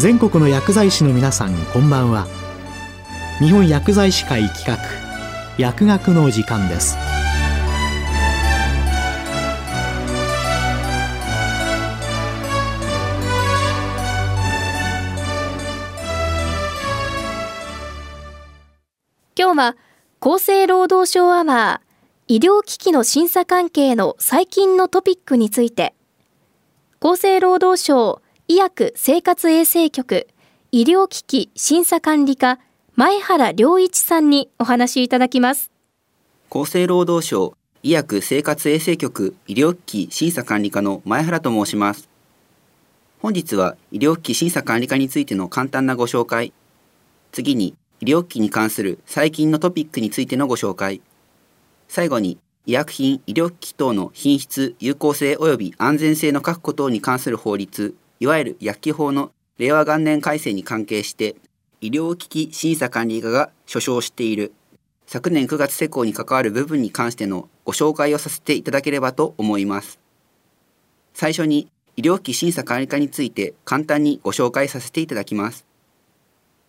全国の薬剤師の皆さんこんばんは。日本薬剤師会企画薬学の時間です。今日は厚生労働省アワー医療機器の審査関係の最近のトピックについて厚生労働省医薬生活衛生局医療機器審査管理課前原良一さんにお話いただきます。厚生労働省医薬生活衛生局医療機器審査管理課の前原と申します。本日は医療機器審査管理課についての簡単なご紹介。次に医療機器に関する最近のトピックについてのご紹介。最後に医薬品医療機器等の品質有効性及び安全性の確保等に関する法律。いわゆる薬機法の令和元年改正に関係して、医療機器審査管理課が所掌している昨年9月施行に関わる部分に関してのご紹介をさせていただければと思います。最初に医療機器審査管理課について簡単にご紹介させていただきます。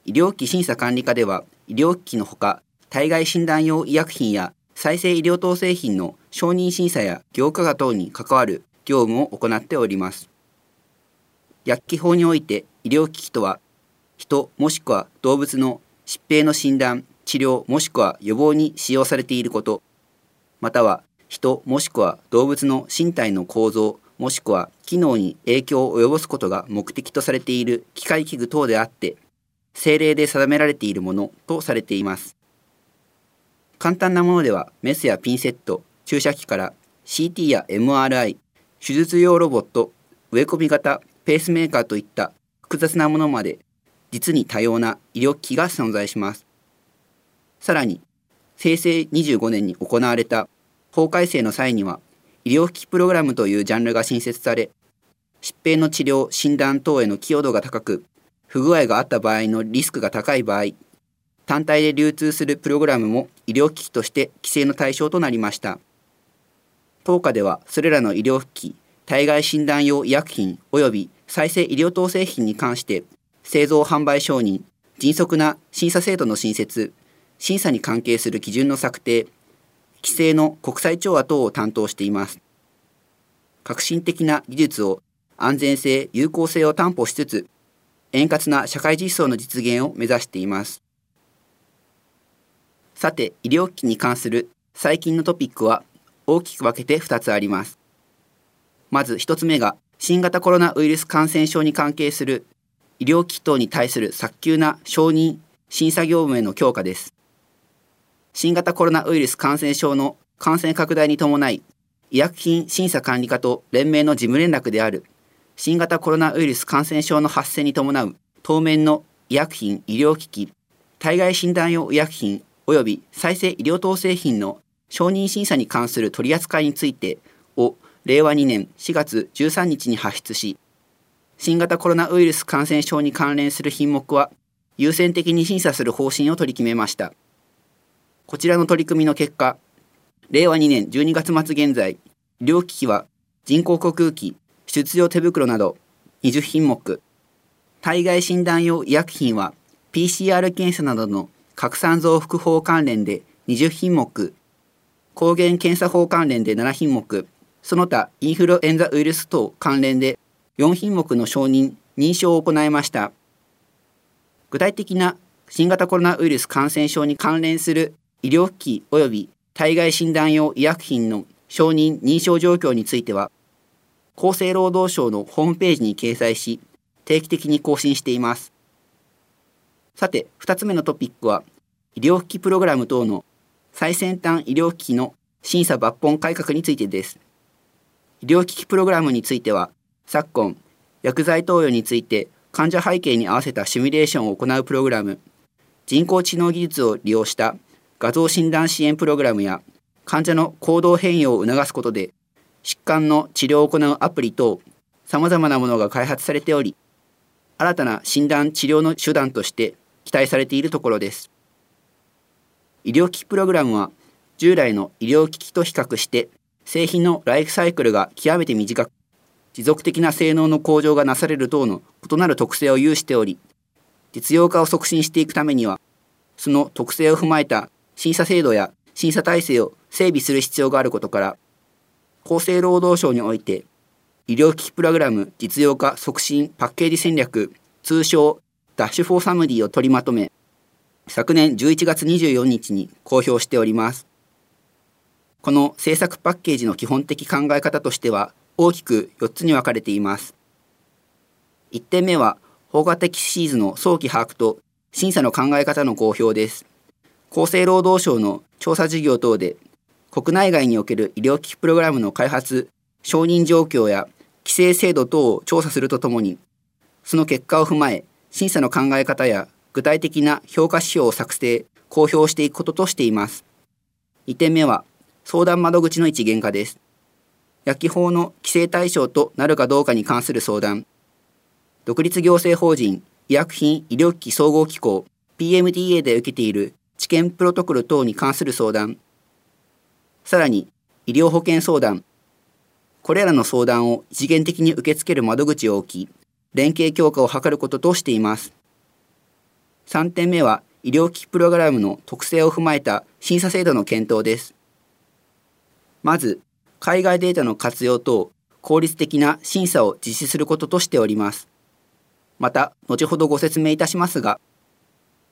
医療機器審査管理課では医療機器のほか体外診断用医薬品や再生医療等製品の承認審査や業価等に関わる業務を行っております。薬機法において医療機器とは人もしくは動物の疾病の診断治療もしくは予防に使用されていることまたは人もしくは動物の身体の構造もしくは機能に影響を及ぼすことが目的とされている機械器具等であって政令で定められているものとされています。簡単なものではメスやピンセット注射器から CT や MRI 手術用ロボット植え込み型ペースメーカーといった複雑なものまで実に多様な医療機器が存在します。さらに、平成25年に行われた法改正の際には、医療機器プログラムというジャンルが新設され、疾病の治療、診断等への寄与度が高く、不具合があった場合のリスクが高い場合、単体で流通するプログラムも医療機器として規制の対象となりました。当下ではそれらの医療機器、体外診断用医薬品及び再生医療等製品に関して製造販売承認、迅速な審査制度の新設、審査に関係する基準の策定、規制の国際調和等を担当しています。革新的な技術を安全性、有効性を担保しつつ、円滑な社会実装の実現を目指しています。さて、医療機器に関する最近のトピックは大きく分けて2つあります。まず1つ目が新型コロナウイルス感染症に関係する医療機器等に対する早急な承認審査業務への強化です。新型コロナウイルス感染症の感染拡大に伴い医薬品審査管理課と連盟の事務連絡である新型コロナウイルス感染症の発生に伴う当面の医薬品医療機器体外診断用医薬品及び再生医療等製品の承認審査に関する取り扱いについてを令和2年4月13日に発出し、新型コロナウイルス感染症に関連する品目は優先的に審査する方針を取り決めました。こちらの取り組みの結果、令和2年12月末現在、医療機器は人工呼吸器、手術用手袋など20品目、体外診断用医薬品は PCR 検査などの拡散増幅法関連で20品目、抗原検査法関連で7品目、その他インフルエンザウイルス等関連で4品目の承認・認証を行いました。具体的な新型コロナウイルス感染症に関連する医療機器及び体外診断用医薬品の承認・認証状況については、厚生労働省のホームページに掲載し、定期的に更新しています。さて、2つ目のトピックは、医療機器プログラム等の最先端医療機器の審査抜本改革についてです。医療機器プログラムについては昨今薬剤投与について患者背景に合わせたシミュレーションを行うプログラム人工知能技術を利用した画像診断支援プログラムや患者の行動変容を促すことで疾患の治療を行うアプリ等さまざまなものが開発されており新たな診断治療の手段として期待されているところです。医療機器プログラムは従来の医療機器と比較して製品のライフサイクルが極めて短く、持続的な性能の向上がなされる等の異なる特性を有しており、実用化を促進していくためには、その特性を踏まえた審査制度や審査体制を整備する必要があることから、厚生労働省において、医療機器プログラム実用化促進パッケージ戦略、通称ダッシュフォーサムディを取りまとめ、昨年11月24日に公表しております。この政策パッケージの基本的考え方としては、大きく4つに分かれています。1点目は、法画的シーズの早期把握と審査の考え方の公表です。厚生労働省の調査事業等で、国内外における医療機器プログラムの開発、承認状況や規制制度等を調査するとともに、その結果を踏まえ、審査の考え方や具体的な評価指標を作成、公表していくこととしています。2点目は、相談窓口の一元化です。薬機法の規制対象となるかどうかに関する相談、独立行政法人医薬品医療機器総合機構 PMDA で受けている治験プロトコル等に関する相談、さらに医療保険相談、これらの相談を一元的に受け付ける窓口を置き、連携強化を図ることとしています。3点目は医療機器プログラムの特性を踏まえた審査制度の検討です。まず、海外データの活用等効率的な審査を実施することとしております。また、後ほどご説明いたしますが、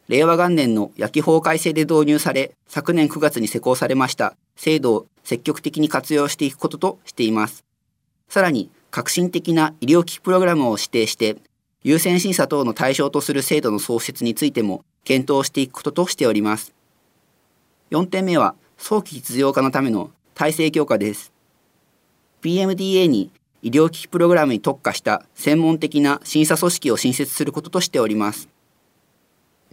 令和元年の焼き法改正で導入され、昨年9月に施行されました制度を積極的に活用していくこととしています。さらに、革新的な医療機器プログラムを指定して、優先審査等の対象とする制度の創設についても検討していくこととしております。4点目は、早期実用化のための体制強化です。PMDA に医療機器プログラムに特化した専門的な審査組織を新設することとしております。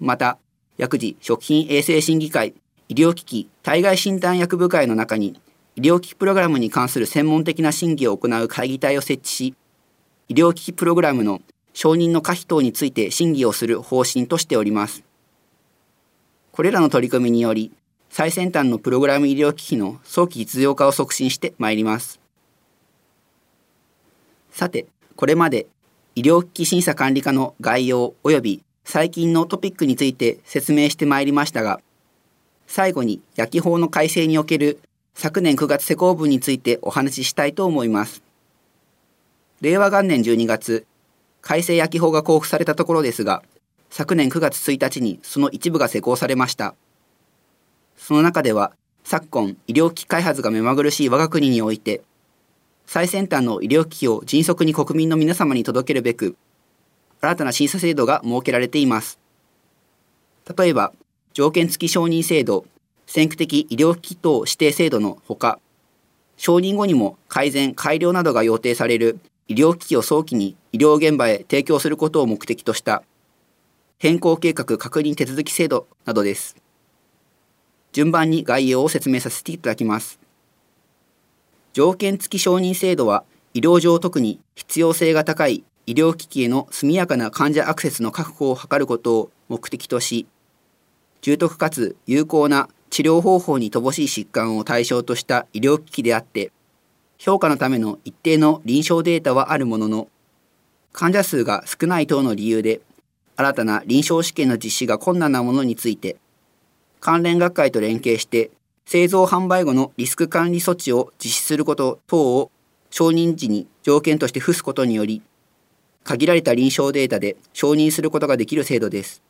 また、薬事食品衛生審議会医療機器対外診断薬部会の中に医療機器プログラムに関する専門的な審議を行う会議体を設置し、医療機器プログラムの承認の可否等について審議をする方針としております。これらの取り組みにより、最先端のプログラム医療機器の早期実用化を促進してまいります。さて、これまで医療機器審査管理課の概要及び最近のトピックについて説明してまいりましたが、最後に焼き法の改正における昨年9月施行分についてお話ししたいと思います。令和元年12月、改正焼き法が交付されたところですが、昨年9月1日にその一部が施行されました。その中では、昨今医療機器開発が目まぐるしい我が国において、最先端の医療機器を迅速に国民の皆様に届けるべく、新たな審査制度が設けられています。例えば、条件付き承認制度、先駆的医療機器等指定制度のほか、承認後にも改善・改良などが予定される医療機器を早期に医療現場へ提供することを目的とした変更計画確認手続き制度などです。順番に概要を説明させていただきます。条件付き承認制度は医療上特に必要性が高い医療機器への速やかな患者アクセスの確保を図ることを目的とし重篤かつ有効な治療方法に乏しい疾患を対象とした医療機器であって評価のための一定の臨床データはあるものの患者数が少ない等の理由で新たな臨床試験の実施が困難なものについて関連学会と連携して製造販売後のリスク管理措置を実施すること等を承認時に条件として付すことにより、限られた臨床データで承認することができる制度です。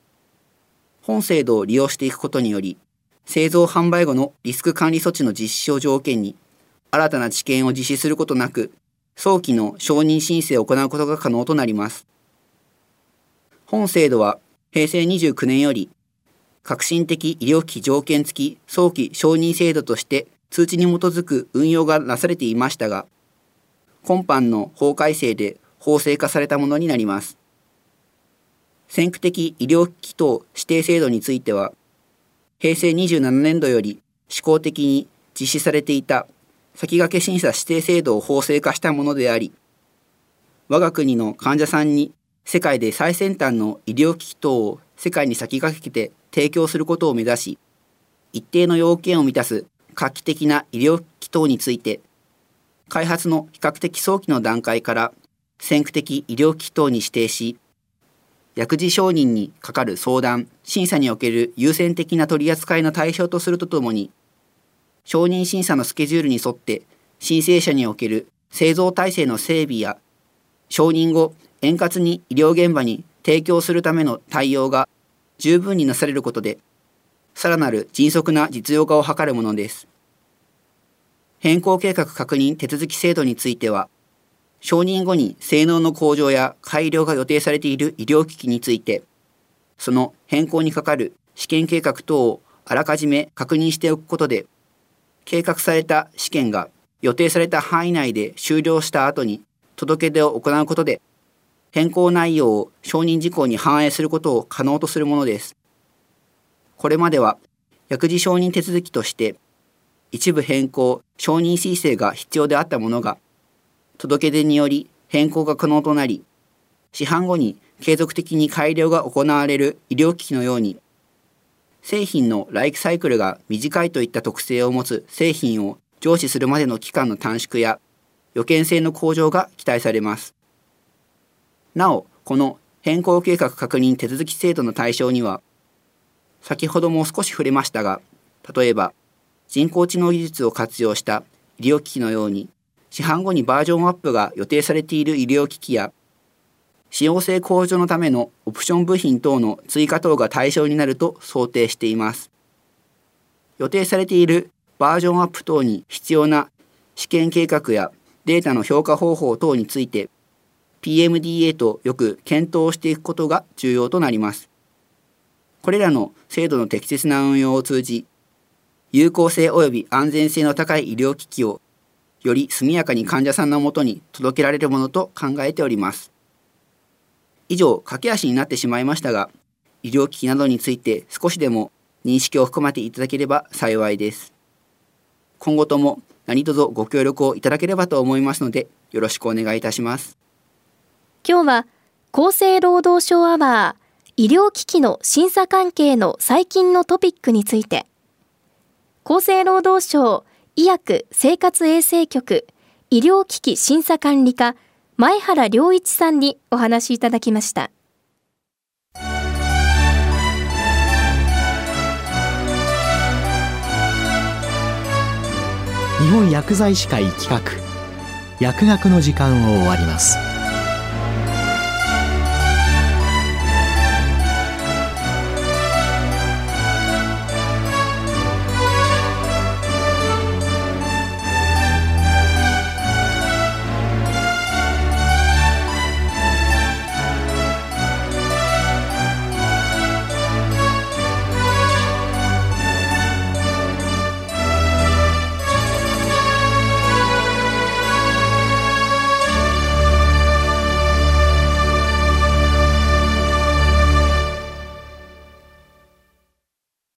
本制度を利用していくことにより、製造販売後のリスク管理措置の実施を条件に、新たな知見を実施することなく、早期の承認申請を行うことが可能となります。本制度は平成29年より革新的医療機器条件付き早期承認制度として通知に基づく運用がなされていましたが、今般の法改正で法制化されたものになります。先駆的医療機器等指定制度については、平成27年度より試行的に実施されていた先駆け審査指定制度を法制化したものであり、我が国の患者さんに世界で最先端の医療機器等を世界に先駆けて提供することを目指し、一定の要件を満たす画期的な医療機器等について、開発の比較的早期の段階から先駆的医療機器等に指定し薬事承認にかかる相談審査における優先的な取り扱いの対象とするとともに承認審査のスケジュールに沿って申請者における製造体制の整備や承認後円滑に医療現場に提供するための対応が十分になされることでさらなる迅速な実用化を図るものです。変更計画確認手続き制度については承認後に性能の向上や改良が予定されている医療機器についてその変更にかかる試験計画等をあらかじめ確認しておくことで計画された試験が予定された範囲内で終了した後に届け出を行うことで変更内容を承認事項に反映することを可能とするものです。これまでは薬事承認手続きとして一部変更、承認申請が必要であったものが届け出により変更が可能となり市販後に継続的に改良が行われる医療機器のように製品のライフサイクルが短いといった特性を持つ製品を上市するまでの期間の短縮や予見性の向上が期待されます。なお、この変更計画確認手続き制度の対象には、先ほども少し触れましたが、例えば人工知能技術を活用した医療機器のように、市販後にバージョンアップが予定されている医療機器や使用性向上のためのオプション部品等の追加等が対象になると想定しています。予定されているバージョンアップ等に必要な試験計画やデータの評価方法等について PMDA とよく検討していくことが重要となります。これらの制度の適切な運用を通じ、有効性及び安全性の高い医療機器をより速やかに患者さんのもとに届けられるものと考えております。以上、駆け足になってしまいましたが、医療機器などについて少しでも認識を含めていただければ幸いです。今後とも何卒ご協力をいただければと思いますので、よろしくお願いいたします。今日は、厚生労働省アワー、医療機器の審査関係の最近のトピックについて、厚生労働省医薬生活衛生局医療機器審査管理課前原良一さんにお話しいただきました。日本薬剤師会企画薬学の時間を終わります。